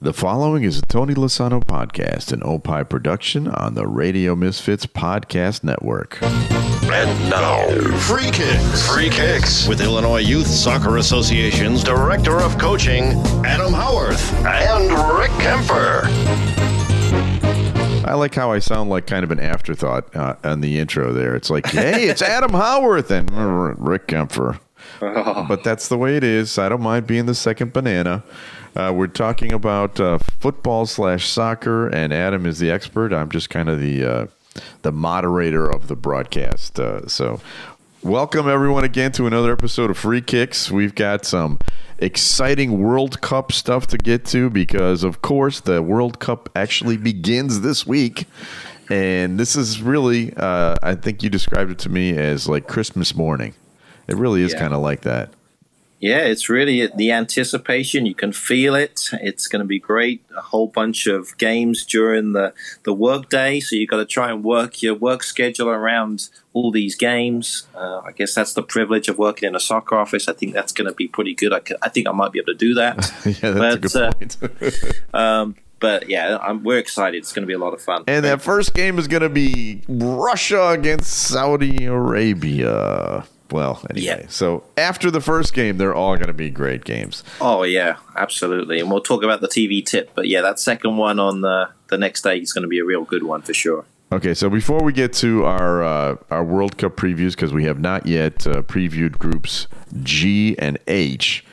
The following is a Tony Lasano podcast, an Opie production on the Radio Misfits Podcast Network. And now, Free Kicks. Free Kicks with Illinois Youth Soccer Association's Director of Coaching, Adam Howarth, and Rick Kemper. I like how I sound like kind of an afterthought uh, on the intro there. It's like, hey, it's Adam Howarth and Rick Kemper. But that's the way it is. I don't mind being the second banana. Uh, we're talking about uh, football slash soccer, and Adam is the expert. I'm just kind of the uh, the moderator of the broadcast. Uh, so, welcome everyone again to another episode of Free Kicks. We've got some exciting World Cup stuff to get to because, of course, the World Cup actually begins this week. And this is really, uh, I think you described it to me as like Christmas morning. It really is Yeah. kind of like that. Yeah, it's really the anticipation. You can feel it. It's going to be great. A whole bunch of games during the, the work day. So you've got to try and work your work schedule around all these games. Uh, I guess that's the privilege of working in a soccer office. I think that's going to be pretty good. I think I might be able to do that. yeah, that's a But, good uh, point. um, but yeah, I'm, we're excited. It's going to be a lot of fun. And that first game is going to be Russia against Saudi Arabia. Well, anyway, Yeah. so after the first game, they're all going to be great games. Oh yeah, absolutely. And we'll talk about the TV tip. But yeah, that second one on the the next day is going to be a real good one for sure. Okay, so before we get to our uh, our World Cup previews, because we have not yet uh, previewed groups G and H,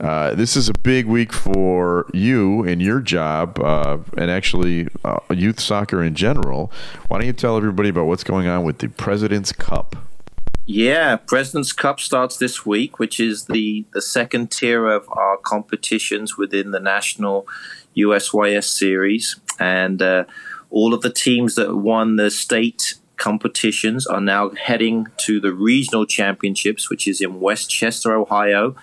uh, this is a big week for you in your job, uh, and actually uh, youth soccer in general. Why don't you tell everybody about what's going on with the President's Cup? Yeah, President's Cup starts this week, which is the, the second tier of our competitions within the national USYS series. And uh, all of the teams that won the state competitions are now heading to the regional championships, which is in Westchester, Ohio.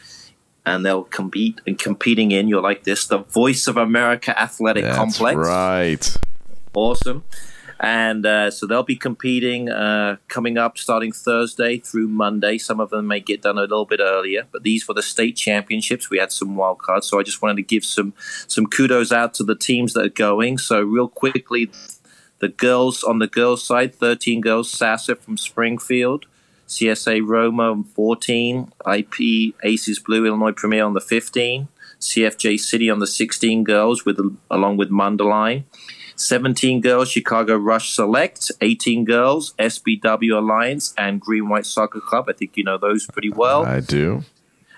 And they'll compete and competing in, you're like this, the Voice of America Athletic That's Complex right. awesome. And uh, so they'll be competing uh, coming up starting Thursday through Monday. Some of them may get done a little bit earlier, but these were the state championships. We had some wild cards, so I just wanted to give some some kudos out to the teams that are going. So real quickly, the girls on the girls side, thirteen girls, Sassa from Springfield. CSA Roma on 14, IP Aces Blue Illinois Premier on the 15, CFJ City on the 16 girls with along with Mundelein. 17 girls, Chicago Rush Select, 18 girls, SBW Alliance, and Green White Soccer Club. I think you know those pretty well. I do.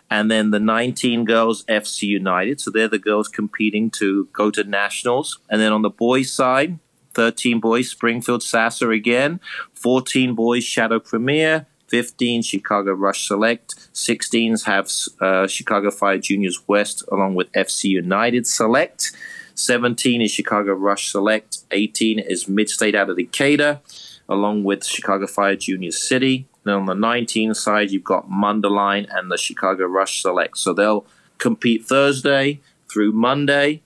And then the 19 girls, FC United. So they're the girls competing to go to nationals. And then on the boys' side, 13 boys, Springfield Sasser again, 14 boys, Shadow Premier, 15 Chicago Rush Select, 16s have uh, Chicago Fire Juniors West along with FC United Select. 17 is Chicago Rush Select. 18 is Mid State out of Decatur, along with Chicago Fire Junior City. Then on the 19 side, you've got Mundelein and the Chicago Rush Select. So they'll compete Thursday through Monday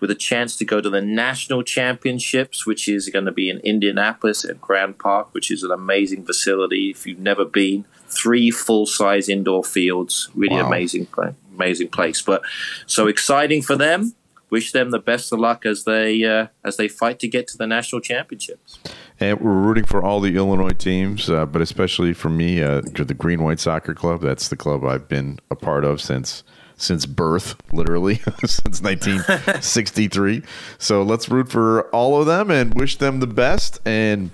with a chance to go to the national championships, which is going to be in Indianapolis at Grand Park, which is an amazing facility. If you've never been, three full size indoor fields, really Wow. amazing, amazing place. But so exciting for them. Wish them the best of luck as they uh, as they fight to get to the national championships. And we're rooting for all the Illinois teams, uh, but especially for me, uh, the Green White Soccer Club. That's the club I've been a part of since since birth, literally since 1963. so let's root for all of them and wish them the best. And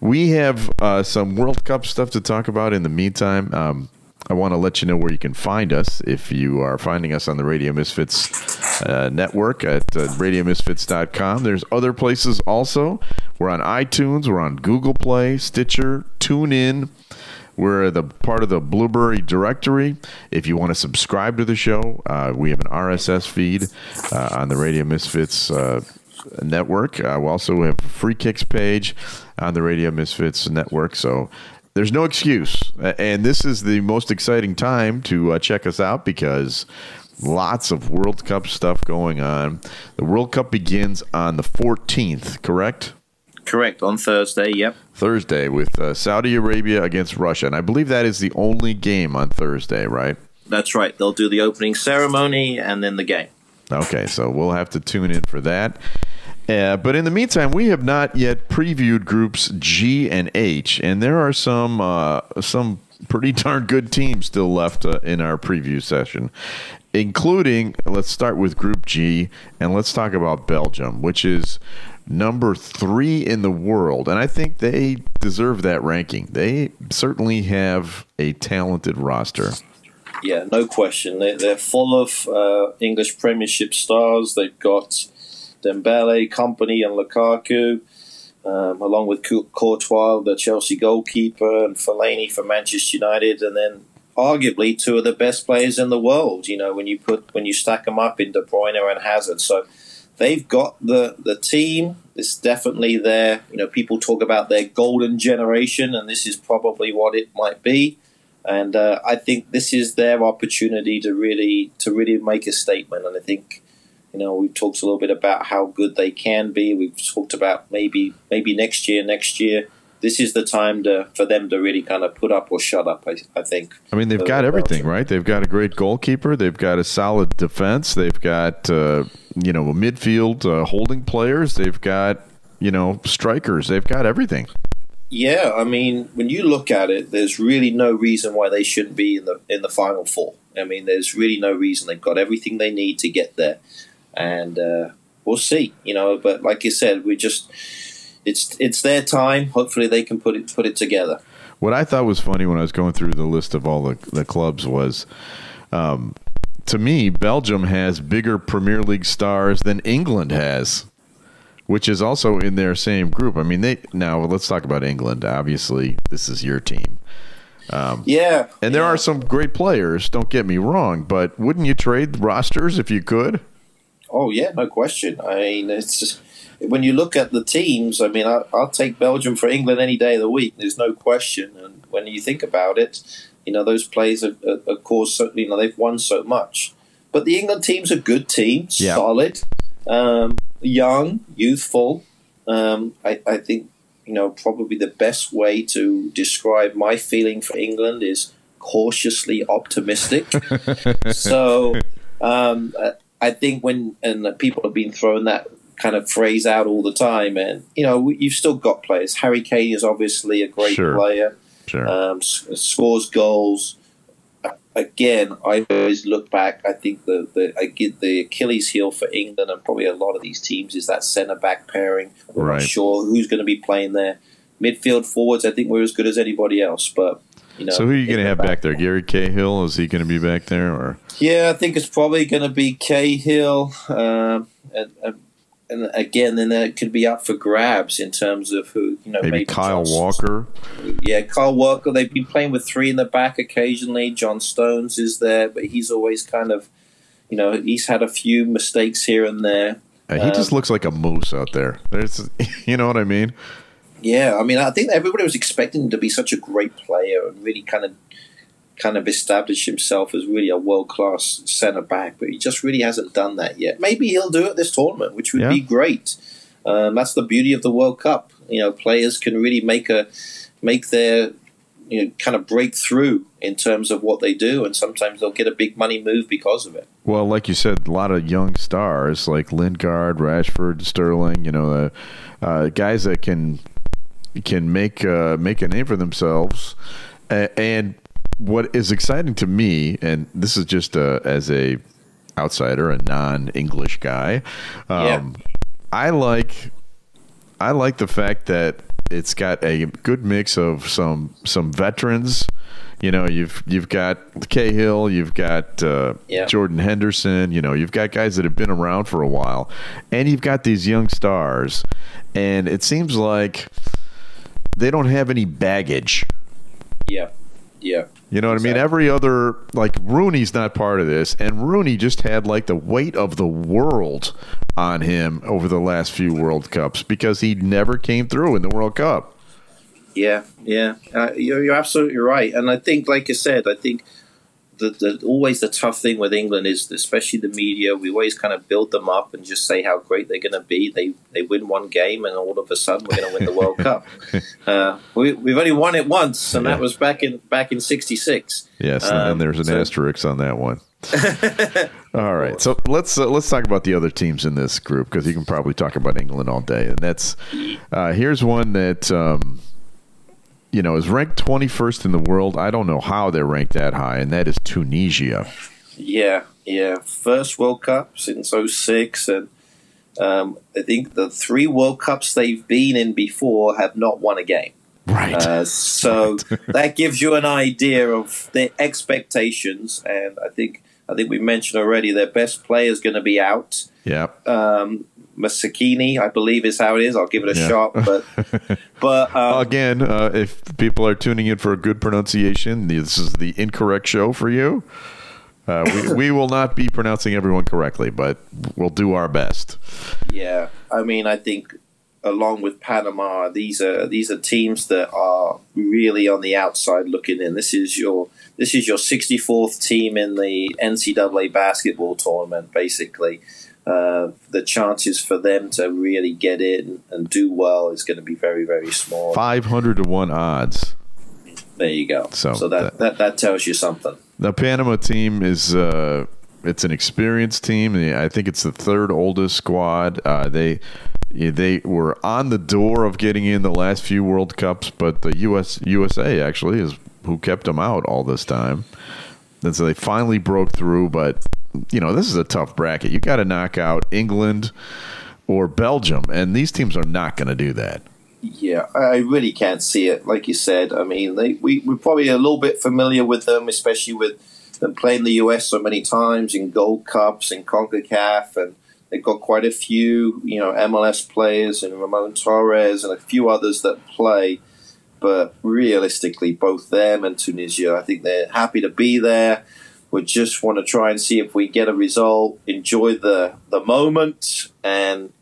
we have uh, some World Cup stuff to talk about in the meantime. Um, I want to let you know where you can find us if you are finding us on the Radio Misfits uh, network at uh, radiomisfits.com. There's other places also. We're on iTunes, we're on Google Play, Stitcher, TuneIn. We're the part of the Blubrry directory. If you want to subscribe to the show, uh, we have an RSS feed uh, on the Radio Misfits uh, network. Uh, we also have a free kicks page on the Radio Misfits network. So there's no excuse. And this is the most exciting time to uh, check us out because lots of World Cup stuff going on. The World Cup begins on the 14th, correct? Correct on Thursday. Yep. Thursday with uh, Saudi Arabia against Russia. And I believe that is the only game on Thursday, right? That's right. They'll do the opening ceremony and then the game. Okay, so we'll have to tune in for that. Uh, but in the meantime, we have not yet previewed groups G and H, and there are some uh, some pretty darn good teams still left uh, in our preview session, including let's start with Group G and let's talk about Belgium, which is number three in the world, and I think they deserve that ranking. They certainly have a talented roster. Yeah, no question. They, they're full of uh, English Premiership stars. They've got Dembele, Kompany, and Lukaku, um, along with Courtois, the Chelsea goalkeeper, and Fellaini for Manchester United, and then arguably two of the best players in the world. You know, when you put when you stack them up in De Bruyne and Hazard, so they've got the the team. It's definitely there. You know, people talk about their golden generation, and this is probably what it might be. And uh, I think this is their opportunity to really to really make a statement. And I think you know, we've talked a little bit about how good they can be. We've talked about maybe maybe next year, next year. This is the time to for them to really kind of put up or shut up. I, I think. I mean, they've got everything, right? They've got a great goalkeeper. They've got a solid defense. They've got uh, you know a midfield uh, holding players. They've got you know strikers. They've got everything. Yeah, I mean, when you look at it, there's really no reason why they shouldn't be in the in the final four. I mean, there's really no reason. They've got everything they need to get there and uh, we'll see. You know, but like you said, we just it's it's their time. Hopefully, they can put it put it together. What I thought was funny when I was going through the list of all the the clubs was. Um, to me, Belgium has bigger Premier League stars than England has, which is also in their same group. I mean, they now let's talk about England. Obviously, this is your team. Um, yeah, and there yeah. are some great players. Don't get me wrong, but wouldn't you trade rosters if you could? Oh yeah, no question. I mean, it's just, when you look at the teams. I mean, I, will take Belgium for England any day of the week. There's no question. And when you think about it, you know those players, of, of course, you know they've won so much. But the England team's a good team, yeah. solid, um, young, youthful. Um, I, I think you know probably the best way to describe my feeling for England is cautiously optimistic. so. Um, I think when and people have been throwing that kind of phrase out all the time, and you know you've still got players. Harry Kane is obviously a great sure. player. Sure. Um, scores goals. Again, I always look back. I think the the I get the Achilles heel for England and probably a lot of these teams is that centre back pairing. We're right. not sure who's going to be playing there. Midfield forwards, I think we're as good as anybody else, but you know, so who are you going to have back there? Gary Cahill? Is he going to be back there? Or yeah, I think it's probably going to be Cahill. Uh, and, and, again, then that could be up for grabs in terms of who you know. Maybe, maybe Kyle John Walker. Yeah, Kyle Walker. They've been playing with three in the back occasionally. John Stones is there, but he's always kind of, you know, he's had a few mistakes here and there. Uh, he um, just looks like a moose out there. There's, you know what I mean? Yeah, I mean, I think everybody was expecting him to be such a great player and really kind of kind of establish himself as really a world class centre back, but he just really hasn't done that yet. Maybe he'll do it this tournament, which would yeah. be great. Um, that's the beauty of the World Cup. You know, players can really make a make their you know kind of breakthrough in terms of what they do, and sometimes they'll get a big money move because of it. Well, like you said, a lot of young stars like Lingard, Rashford, Sterling. You know, uh, uh, guys that can can make uh, make a name for themselves. and what is exciting to me, and this is just uh, as a outsider, a non-English guy, um, yeah. I like I like the fact that it's got a good mix of some some veterans. You know, you've you've got Cahill, you've got uh, yeah. Jordan Henderson. You know, you've got guys that have been around for a while, and you've got these young stars. And it seems like they don't have any baggage. Yeah. Yeah. You know what exactly. I mean? Every other like Rooney's not part of this, and Rooney just had like the weight of the world on him over the last few World Cups because he never came through in the World Cup. Yeah, yeah, uh, you're, you're absolutely right, and I think, like I said, I think the, the, always the tough thing with England is, especially the media, we always kind of build them up and just say how great they're going to be. They they win one game, and all of a sudden we're going to win the World Cup. Uh, we, have only won it once, and yeah. that was back in back in '66. Yes, um, and there's an so, asterisk on that one. all right, so let's uh, let's talk about the other teams in this group because you can probably talk about England all day, and that's uh, here's one that. Um, you know, is ranked 21st in the world. I don't know how they're ranked that high, and that is Tunisia. Yeah, yeah. First World Cup since 06, and um, I think the three World Cups they've been in before have not won a game. Right. Uh, so right. that gives you an idea of their expectations, and I think I think we mentioned already their best player is going to be out. Yeah. Um, Masakini, I believe is how it is. I'll give it a yeah. shot, but but um, again, uh, if people are tuning in for a good pronunciation, this is the incorrect show for you. Uh, we, we will not be pronouncing everyone correctly, but we'll do our best. Yeah, I mean, I think along with Panama, these are these are teams that are really on the outside looking in. This is your this is your 64th team in the NCAA basketball tournament, basically uh, the chances for them to really get in and do well is going to be very, very small. 500 to 1 odds. There you go. So, so that, that, that tells you something. The Panama team is. Uh, it's an experienced team. I think it's the third oldest squad. Uh, they they were on the door of getting in the last few World Cups, but the US USA actually is who kept them out all this time. And so they finally broke through, but you know, this is a tough bracket. You got to knock out England or Belgium, and these teams are not going to do that. Yeah, I really can't see it. Like you said, I mean, they, we, we're probably a little bit familiar with them, especially with them playing the US so many times in Gold Cups and CONCACAF, and they've got quite a few, you know, MLS players and Ramon Torres and a few others that play. But realistically, both them and Tunisia, I think they're happy to be there we just want to try and see if we get a result, enjoy the the moment, and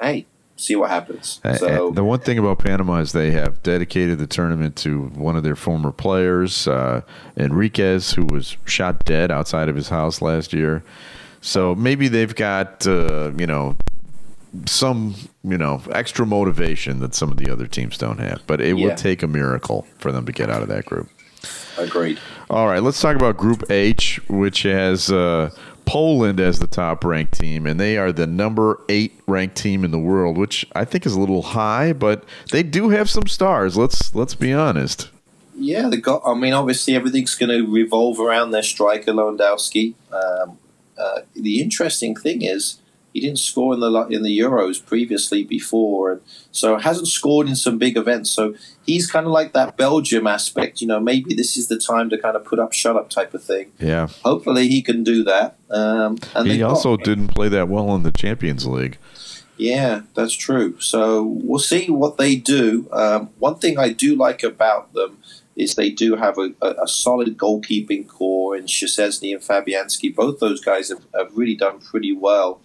hey, see what happens. So the one thing about Panama is they have dedicated the tournament to one of their former players, uh, Henriquez, who was shot dead outside of his house last year. So maybe they've got uh, you know some you know extra motivation that some of the other teams don't have. But it yeah. would take a miracle for them to get out of that group. Agreed. All right, let's talk about Group H, which has uh, Poland as the top ranked team, and they are the number eight ranked team in the world, which I think is a little high, but they do have some stars. Let's let's be honest. Yeah, they got. I mean, obviously everything's going to revolve around their striker Lewandowski. Um, uh, the interesting thing is he didn't score in the in the Euros previously before, and so hasn't scored in some big events. So he's kind of like that Belgium aspect. You know, maybe this is the time to kind of put up, shut up type of thing. Yeah. Hopefully he can do that. Um, and he also got, didn't play that well in the Champions League. Yeah, that's true. So we'll see what they do. Um, one thing I do like about them is they do have a, a, a solid goalkeeping core in Szczesny and Fabianski. Both those guys have, have really done pretty well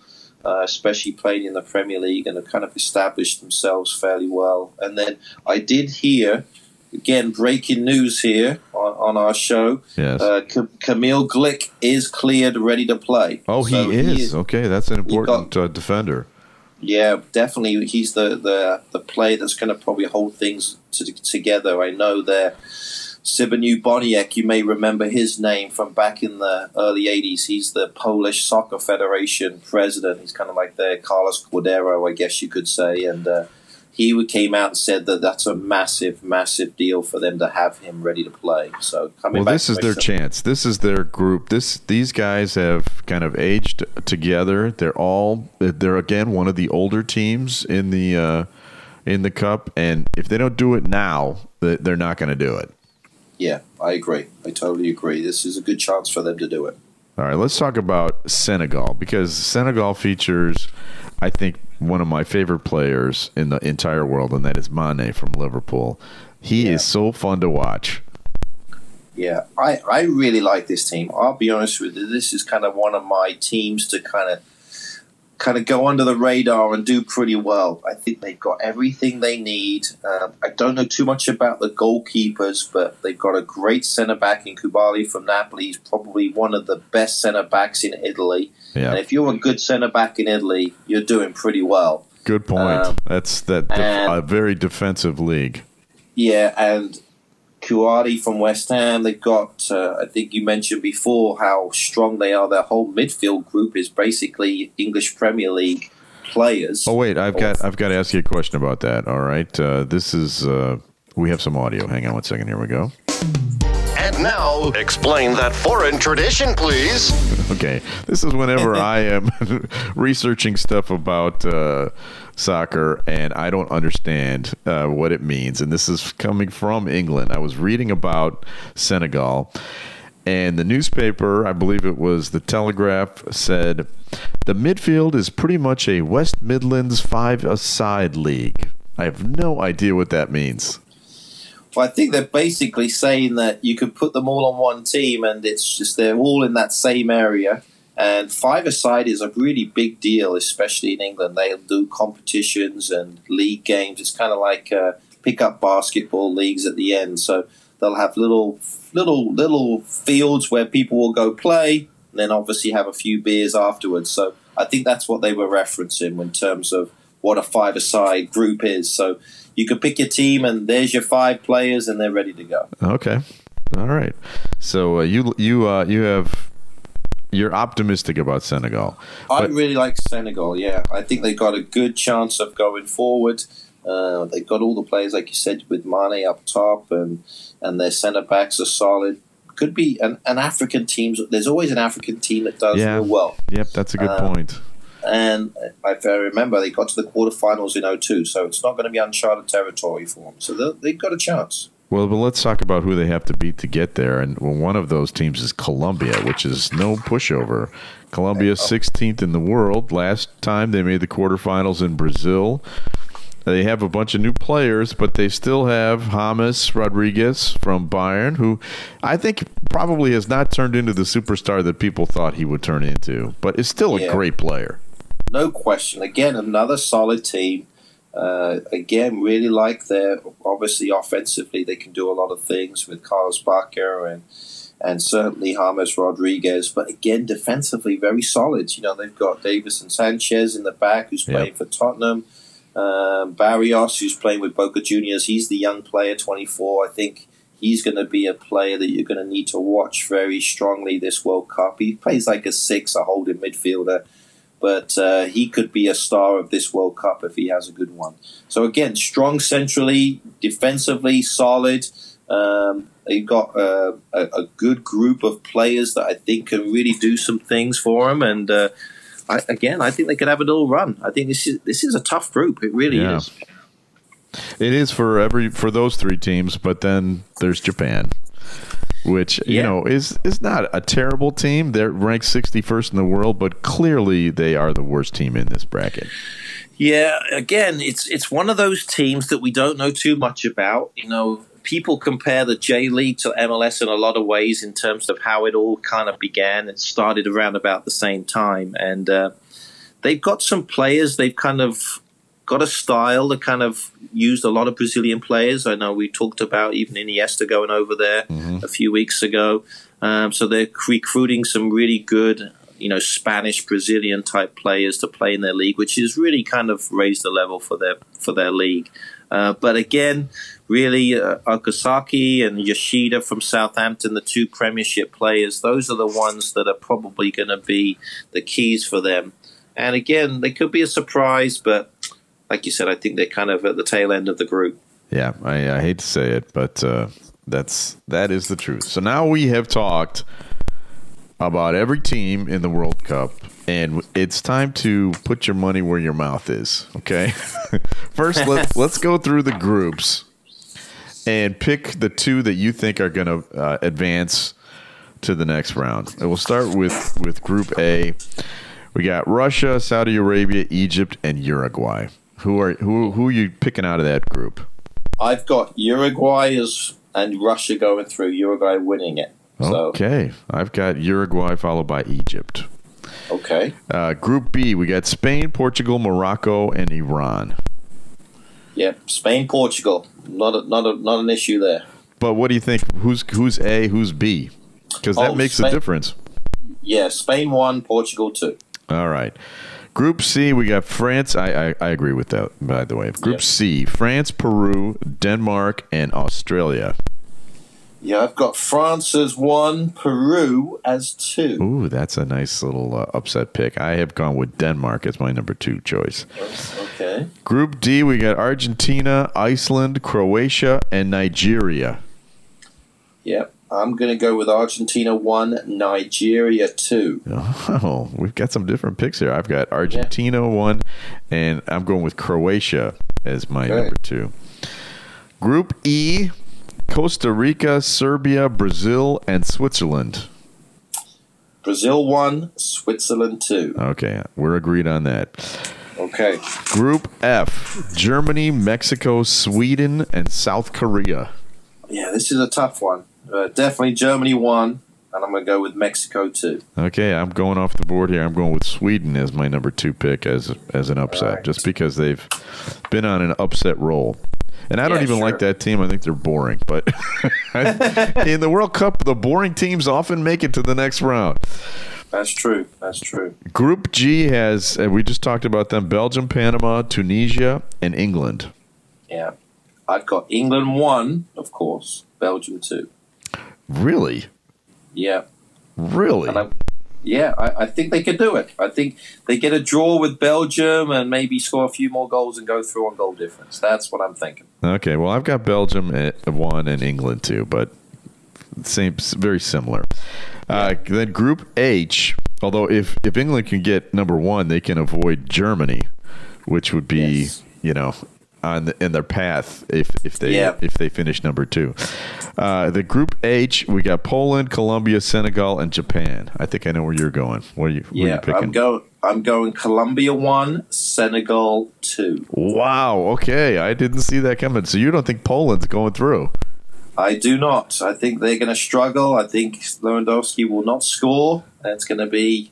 uh, especially playing in the Premier League and have kind of established themselves fairly well. And then I did hear, again, breaking news here on, on our show. Yes. Uh, Kamil Glik is cleared, ready to play. Oh, so he, is. he, is. Okay, that's an important got, uh, defender. Yeah, definitely. He's the the the player that's going to probably hold things to, together. I know they're Zbigniew Boniek, you may remember his name from back in the early 80s. He's the Polish Soccer Federation president. He's kind of like the Carlos Cordeiro, I guess you could say. And uh, he came out and said that that's a massive, massive deal for them to have him ready to play. So coming well, this is their chance. This is their group. This these guys have kind of aged together. They're all they're again one of the older teams in the uh, in the cup, and if they don't do it now, they're not going to do it. Yeah, I agree. I totally agree. This is a good chance for them to do it. All right, let's talk about Senegal because Senegal features, I think, one of my favorite players in the entire world, and that is Mane from Liverpool. He yeah. is so fun to watch. Yeah, I, I really like this team. I'll be honest with you. This is kind of one of my teams to kind of kind of go under the radar and do pretty well. I think they've got everything they need. Um, I don't know too much about the goalkeepers, but they've got a great centre back in Koulibaly from Napoli. He's probably one of the best centre backs in Italy. Yeah. And if you're a good centre back in Italy, you're doing pretty well. Good point. Um, That's that def- and- a very defensive league. Yeah, and Kouyaté from West Ham. They've got. Uh, I think you mentioned before how strong they are. Their whole midfield group is basically English Premier League players. Oh wait, I've got I've got to ask you a question about that. All right, uh, this is uh, we have some audio. Hang on one second. Here we go. And now, explain that foreign tradition, please. Okay, this is whenever I am researching stuff about uh, soccer and I don't understand uh, what it means. And this is coming from England. I was reading about Senegal, and the newspaper, I believe it was the Telegraph, said the midfield is pretty much a West Midlands five-a-side league. I have no idea what that means. Well, I think they're basically saying that you could put them all on one team, and it's just they're all in that same area. And five-a-side is a really big deal, especially in England. They do competitions and league games. It's kind of like uh, pick-up basketball leagues at the end. So they'll have little, little, little fields where people will go play, and then obviously have a few beers afterwards. So I think that's what they were referencing in terms of what a five-a-side group is. So you can pick your team, and there's your five players, and they're ready to go. Okay, all right. So uh, you you uh, you have you're optimistic about Senegal. I But- really like Senegal. Yeah, I think they got a good chance of going forward. Uh, they've got all the players, like you said, with Mane up top, and and their centre backs are solid. Could be an, an African team. There's always an African team that does Yeah. well. Yep, that's a good Um, point. And if I remember, they got to the quarterfinals in 02, so it's not going to be uncharted territory for them. So they've got a chance. Well, but let's talk about who they have to beat to get there. And well, one of those teams is Colombia, which is no pushover. Colombia, 16th in the world. Last time they made the quarterfinals in Brazil. They have a bunch of new players, but they still have James Rodriguez from Bayern, who I think probably has not turned into the superstar that people thought he would turn into, but is still a great player. no question. Again, another solid team. Uh, again, really like their obviously offensively they can do a lot of things with Carlos Bacca and and certainly James Rodriguez. But again, defensively very solid. You know they've got Davinson Sanchez in the back who's Yep. playing for Tottenham. Um, Barrios who's playing with Boca Juniors. He's the young player, twenty four. I think. He's going to be a player that you're going to need to watch very strongly this World Cup. He plays like a six, a holding midfielder but uh, he could be a star of this World Cup if he has a good one. So again, strong centrally, defensively solid. Um, they've got uh, a, a good group of players that I think can really do some things for him. And uh, I, again, I think they could have a little run. I think this is this is a tough group. It really Yeah. is. It is for every for those three teams, but then there's Japan, which you know is is not a terrible team. They're ranked 61st in the world, but clearly they are the worst team in this bracket. Yeah, again, it's it's one of those teams that we don't know too much about. You know, people compare the J League to MLS in a lot of ways in terms of how it all kind of began. It started around about the same time, and uh, they've got some players. They've kind of got a style that kind of used a lot of Brazilian players. I know we talked about even Iniesta going over there a few weeks ago. Um, so they're recruiting some really good, you know, Spanish Brazilian type players to play in their league, which has really kind of raised the level for their for their league. Uh, but again, really, uh, Okazaki and Yoshida from Southampton, the two Premiership players, those are the ones that are probably going to be the keys for them. And again, they could be a surprise, but like you said, I think they're kind of at the tail end of the group. Yeah, I, I hate to say it, but uh, that's that is the truth. So now we have talked about every team in the World Cup, and it's time to put your money where your mouth is. Okay, first let's let's go through the groups and pick the two that you think are going to uh, advance to the next round. And we'll start with with Group A. We got Russia, Saudi Arabia, Egypt, and Uruguay. Who are who who are you picking out of that group? I've got Uruguay as and Russia going through. Uruguay winning it. So Okay, I've got Uruguay followed by Egypt. Okay. Uh, group B, we got Spain, Portugal, Morocco, and Iran. Yeah, Spain, Portugal. Not a, not a, not an issue there. But what do you think? Who's who's A? Who's B? Because that Oh, makes a difference. Yeah. Spain one, Portugal two. All right. Group C, we got France. I, I, I agree with that, by the way. Group Yep. C, France, Peru, Denmark, and Australia. Yeah, I've got France as one, Peru as two. Ooh, that's a nice little uh, upset pick. I have gone with Denmark as my number two choice. Okay. Group D, we got Argentina, Iceland, Croatia, and Nigeria. Yep. I'm going to go with Argentina one, Nigeria two. Oh, we've got some different picks here. I've got Argentina one, and I'm going with Croatia as my Okay. number two. Group E, Costa Rica, Serbia, Brazil, and Switzerland. Brazil one, Switzerland two. Okay, we're agreed on that. Okay. Group F, Germany, Mexico, Sweden, and South Korea. Yeah, this is a tough one. Uh, definitely Germany one, and I'm going to go with Mexico two. Okay, I'm going off the board here. I'm going with Sweden as my number two pick as as an upset, Alright. just because they've been on an upset roll. And I don't Yeah, even sure. like that team. I think they're boring. But in the World Cup, the boring teams often make it to the next round. That's true. That's true. Group G has, and we just talked about them: Belgium, Panama, Tunisia, and England. Yeah. I've got England one, of course, Belgium two. Really, Yeah. really. I, yeah, I, I think they could do it. I think they get a draw with Belgium and maybe score a few more goals and go through on goal difference. That's what I'm thinking. Okay, well, I've got Belgium at one and England two, but same, very similar. Uh, then Group H, although if if England can get number one, they can avoid Germany, which would be Yes. you know on the, in their path if if they Yeah. if they finish number two. Uh, the Group H, we got Poland, Colombia, Senegal, and Japan. I think I know where you're going. Where are you, where Yeah, you picking? I'm going. I'm going Colombia one, Senegal two. wow. Okay, I didn't see that coming. So you don't think Poland's going through? I do not. I think they're going to struggle. I think Lewandowski will not score. It's going to be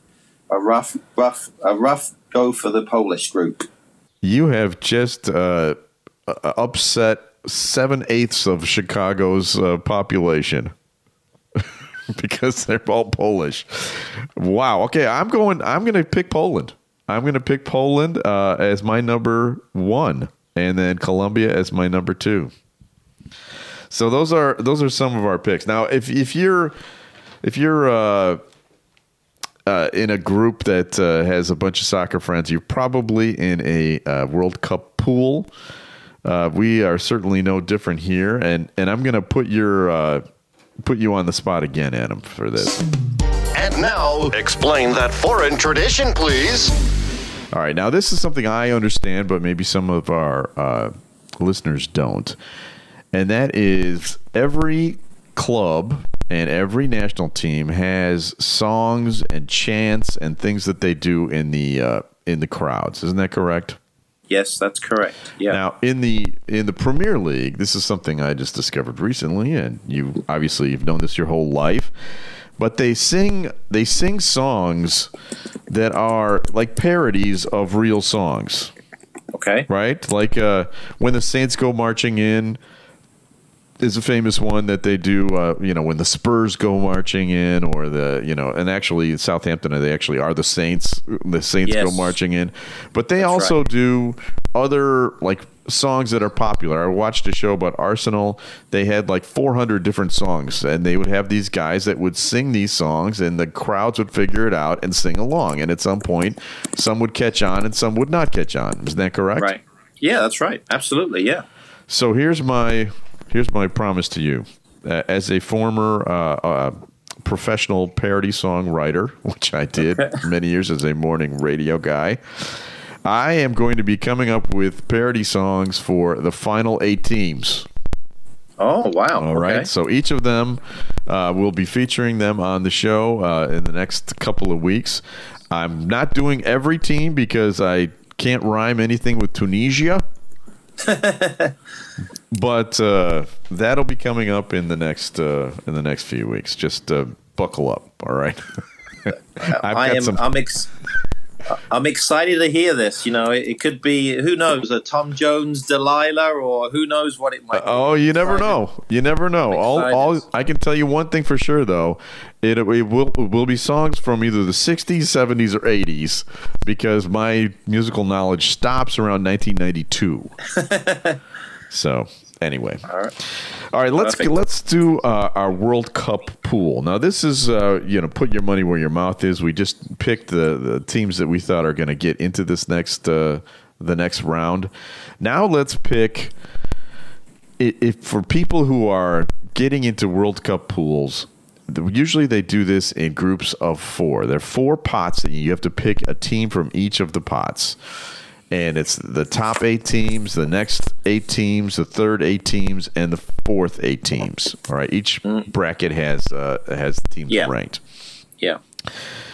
a rough, rough, a rough go for the Polish group. You have just uh, uh, upset seven eighths of Chicago's uh, population because they're all Polish. Wow. Okay, I'm going. I'm going to pick Poland. I'm going to pick Poland uh, as my number one, and then Colombia as my number two. So those are those are some of our picks. Now, if if you're if you're uh, uh, in a group that uh, has a bunch of soccer friends, you're probably in a uh, World Cup pool. Uh, we are certainly no different here, and and I'm going to put your uh, put you on the spot again, Adam, for this. And now, explain that foreign tradition, please. All right, now this is something I understand, but maybe some of our uh, listeners don't, and that is every club and every national team has songs and chants and things that they do in the uh, in the crowds. Isn't that correct? Yes, that's correct. Yeah. Now in the in the Premier League, this is something I just discovered recently, and you obviously you've known this your whole life. But they sing they sing songs that are like parodies of real songs, okay. right? Like uh, when the Saints go marching in is a famous one that they do. Uh, you know, when the Spurs go marching in, or the you know, and actually Southampton, they actually are the Saints. The Saints go marching in, but they That's also right. do other like songs that are popular. I watched a show about Arsenal. They had like 400 different songs, and they would have these guys that would sing these songs, and the crowds would figure it out and sing along. And at some point, some would catch on, and some would not catch on. Isn't that correct? Right. Yeah, that's right. Absolutely. Yeah. So here's my here's my promise to you, uh, as a former uh, uh, professional parody songwriter, which I did many years as a morning radio guy. I am going to be coming up with parody songs for the final eight teams. Oh wow. All right. Okay. So each of them, uh, we'll be featuring them on the show uh, in the next couple of weeks. I'm not doing every team because I can't rhyme anything with Tunisia. but uh, that'll be coming up in the next uh, in the next few weeks. Just uh, buckle up. All right. I am. Some... I'm ex- I'm excited to hear this. You know, it, it, could be who knows a Tom Jones Delilah, or who knows what it might. be. Oh, you never know. You never know. All, all I can tell you one thing for sure though, it, it will it will be songs from either the '60s, '70s, or '80s, because my musical knowledge stops around 1992. so anyway. All right. All right, let's Perfect. let's do uh, our World Cup pool. Now, this is uh, you know put your money where your mouth is. We just picked the, the teams that we thought are going to get into this next uh, the next round. Now, let's pick if for people who are getting into World Cup pools. Usually, they do this in groups of four. There are four pots, and you have to pick a team from each of the pots and it's the top eight teams, the next eight teams, the third eight teams, and the fourth eight teams. All right, each mm. bracket has uh, has teams yeah. ranked. Yeah.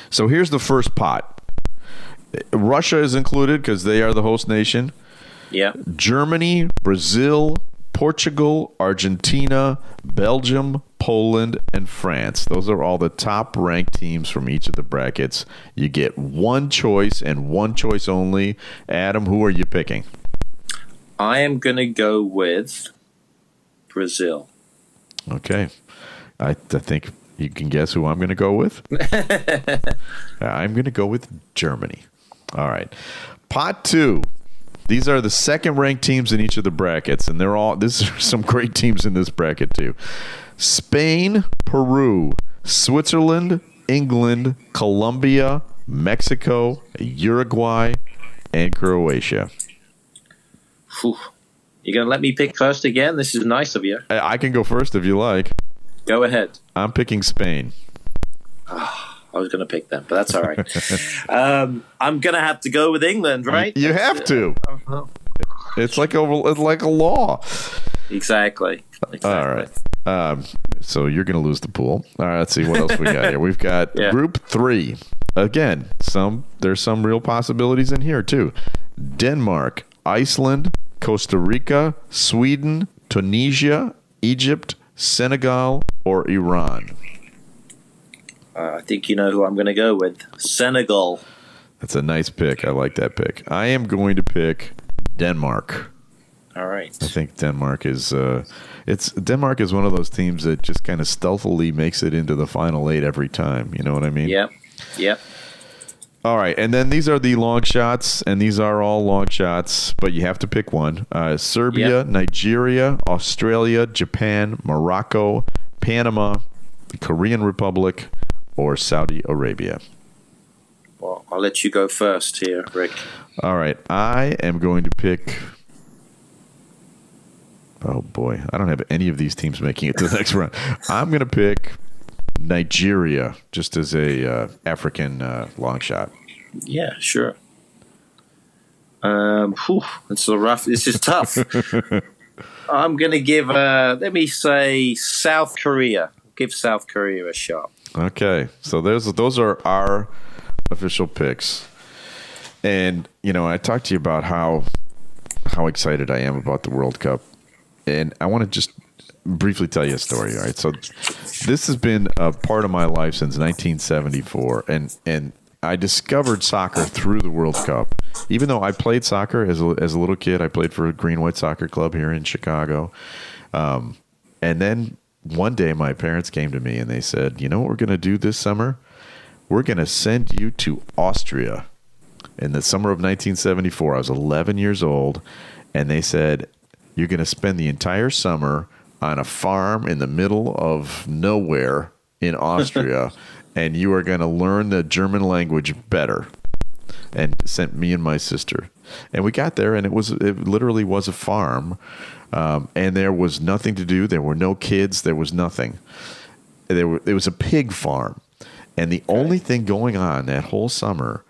So here's the first pot. Russia is included because they are the host nation. Yeah. Germany, Brazil, Portugal, Argentina, Belgium, Poland, and France. Those are all the top ranked teams from each of the brackets. You get one choice and one choice only. Adam, who are you picking? I am going to go with Brazil. Okay. I, I think you can guess who I'm going to go with. I'm going to go with Germany. All right. Pot two. These are the second ranked teams in each of the brackets, and they're all. This are some great teams in this bracket too. Spain, Peru, Switzerland, England, Colombia, Mexico, Uruguay, and Croatia. Whew. You're going to let me pick first again? This is nice of you. I can go first if you like. Go ahead. I'm picking Spain. Ah. I was going to pick them, but that's all right. um, I'm going to have to go with England, right? You have to. Uh, it's like a it's like a law. Exactly. exactly. All right. Um, so you're going to lose the pool. All right, let's see what else we got here. We've got yeah. Group Three. Again, some there's some real possibilities in here too. Denmark, Iceland, Costa Rica, Sweden, Tunisia, Egypt, Senegal, or Iran. Uh, I think you know who I'm going to go with. Senegal. That's a nice pick. I like that pick. I am going to pick Denmark. All right. I think Denmark is uh, it's Denmark is one of those teams that just kind of stealthily makes it into the final eight every time. You know what I mean? Yep. Yep. All right, and then these are the long shots, and these are all long shots, but you have to pick one: uh, Serbia, yep. Nigeria, Australia, Japan, Morocco, Panama, the Korean Republic, or Saudi Arabia. Well, I'll let you go first here, Rick. All right, I am going to pick Oh boy, I don't have any of these teams making it to the next round. I'm going to pick Nigeria just as a uh, African uh, long shot. Yeah, sure. Um, whew, it's so rough. This is tough. I'm going to give. Uh, let me say South Korea. Give South Korea a shot. Okay, so there's those are our official picks, and you know I talked to you about how how excited I am about the World Cup and I want to just briefly tell you a story. All right, so this has been a part of my life since 1974, and and I discovered soccer through the World Cup. Even though I played soccer as a, as a little kid, I played for a Green White Soccer Club here in Chicago, um, and then one day my parents came to me and they said, "You know what we're going to do this summer? We're going to send you to Austria." In the summer of 1974, I was 11 years old, and they said, you're going to spend the entire summer on a farm in the middle of nowhere in Austria, and you are going to learn the German language better. And sent me and my sister, and we got there, and it was it literally was a farm, um, and there was nothing to do. There were no kids. There was nothing. There were, it was a pig farm, and the only thing going on that whole summer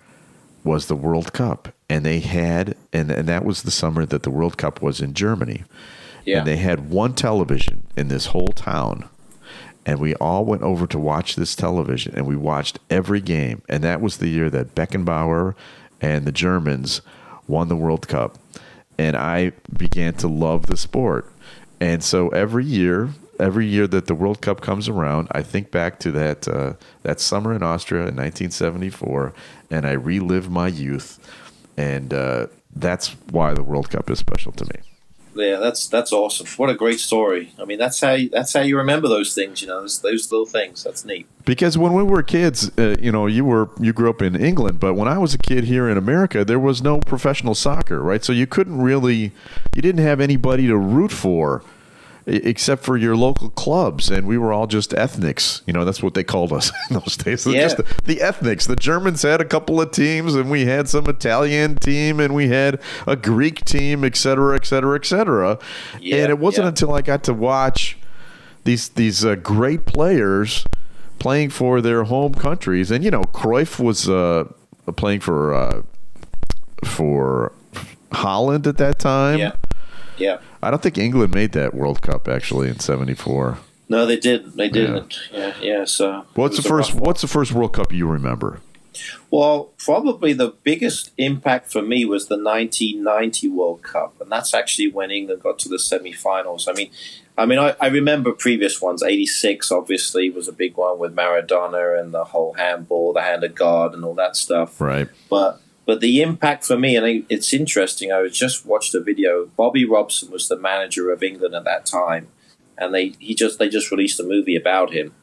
was the World Cup, and they had and and that was the summer that the World Cup was in Germany. Yeah. And they had one television in this whole town. And we all went over to watch this television and we watched every game. And that was the year that Beckenbauer and the Germans won the World Cup. And I began to love the sport. And so every year every year that the World Cup comes around, I think back to that uh, that summer in Austria in 1974, and I relive my youth, and uh, that's why the World Cup is special to me. Yeah, that's that's awesome. What a great story. I mean, that's how you, that's how you remember those things. You know, those, those little things. That's neat. Because when we were kids, uh, you know, you were you grew up in England, but when I was a kid here in America, there was no professional soccer, right? So you couldn't really, you didn't have anybody to root for except for your local clubs, and we were all just ethnics. You know, that's what they called us in those days. Yeah. Just the, the ethnics. The Germans had a couple of teams, and we had some Italian team, and we had a Greek team, et cetera, et cetera, et cetera. Yeah, and it wasn't yeah. until I got to watch these these uh, great players playing for their home countries, and you know, Cruyff was uh, playing for uh, for Holland at that time. Yeah, yeah. I don't think England made that World Cup actually in '74. No, they didn't. They didn't. Yeah, yeah. so What's the first? What's the first World Cup you remember? Well, probably the biggest impact for me was the 1990 World Cup, and that's actually when England got to the semi-finals. I mean, I mean, I, I remember previous ones. '86 obviously was a big one with Maradona and the whole handball, the hand of God, and all that stuff. Right. But but the impact for me, and it's interesting. I was just watched a video. Bobby Robson was the manager of England at that time, and they he just they just released a movie about him.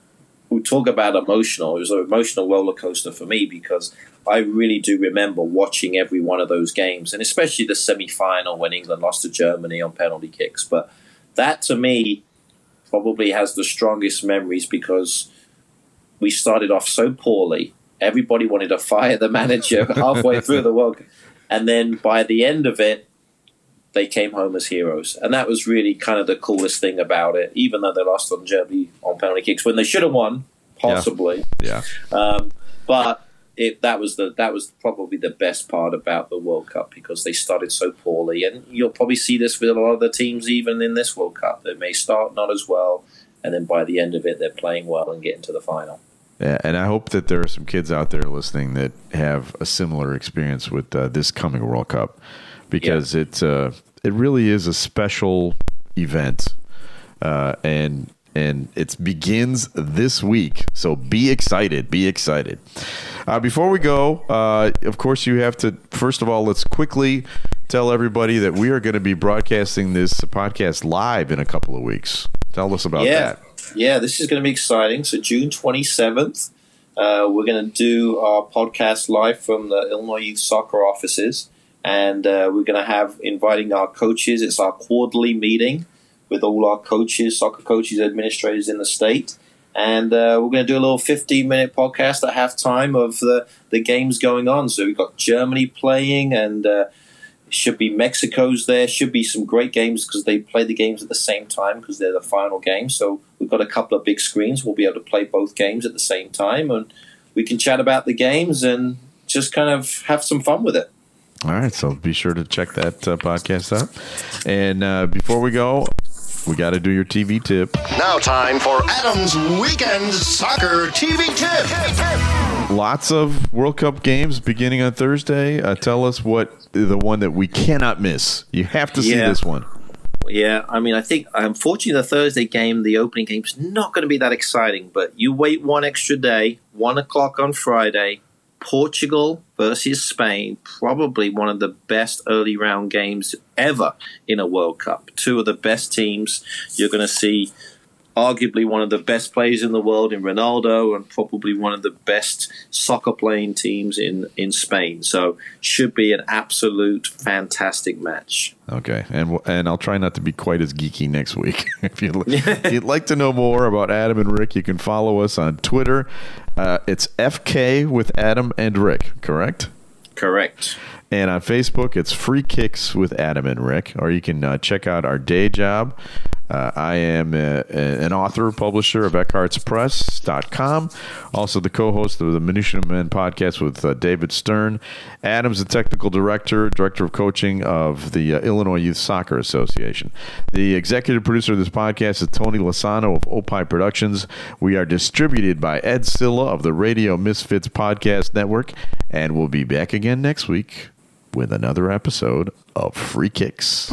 We talk about emotional. It was an emotional roller coaster for me because I really do remember watching every one of those games, and especially the semi final when England lost to Germany on penalty kicks. But that to me probably has the strongest memories because we started off so poorly. Everybody wanted to fire the manager halfway through the World Cup. And then by the end of it, they came home as heroes. And that was really kind of the coolest thing about it, even though they lost on Germany on penalty kicks when they should have won, possibly. Yeah. Um, but it, that was the that was probably the best part about the World Cup because they started so poorly, and you'll probably see this with a lot of the teams even in this World Cup. They may start not as well, and then by the end of it, they're playing well and getting to the final. Yeah, and I hope that there are some kids out there listening that have a similar experience with uh, this coming World Cup because it uh, it really is a special event, uh, and and it begins this week. So be excited, be excited. Uh, before we go, uh, of course, you have to first of all let's quickly tell everybody that we are going to be broadcasting this podcast live in a couple of weeks. Tell us about yeah, that. Yeah, this is going to be exciting. So June twenty seventh, uh, we're going to do our podcast live from the Illinois Youth Soccer offices, and uh, we're going to have inviting our coaches. It's our quarterly meeting with all our coaches, soccer coaches, administrators in the state. And uh, we're going to do a little 15 minute podcast at halftime of the, the games going on. So we've got Germany playing, and uh, should be Mexico's there. Should be some great games because they play the games at the same time because they're the final game. So we've got a couple of big screens. We'll be able to play both games at the same time, and we can chat about the games and just kind of have some fun with it. All right, so be sure to check that uh, podcast out. And uh, before we go, we got to do your TV tip. Now, time for Adam's Weekend Soccer TV Tip. Lots of World Cup games beginning on Thursday. Uh, tell us what the one that we cannot miss. You have to see Yeah. this one. Yeah, I mean, I think um, unfortunately the Thursday game, the opening game, is not going to be that exciting. But you wait one extra day, one o'clock on Friday, Portugal versus Spain, probably one of the best early round games ever in a World Cup. Two of the best teams. You're going to see arguably one of the best players in the world in Ronaldo and probably one of the best soccer playing teams in, in Spain. So should be an absolute fantastic match. Okay, and and I'll try not to be quite as geeky next week. if, you, if you'd like to know more about Adam and Rick, you can follow us on Twitter. Uh, it's FK with Adam and Rick, correct? Correct. And on Facebook, it's Free Kicks with Adam and Rick, or you can uh, check out our day job. Uh, I am uh an author, publisher of EckhartzPress.com, also the co host of the Minutia Men podcast with uh, David Stern. Adam's the technical director, director of coaching of the uh, Illinois Youth Soccer Association. The executive producer of this podcast is Tony Lasano of Opie Productions. We are distributed by Ed Silla of the Radio Misfits Podcast Network, and we'll be back again next week with another episode of Free Kicks.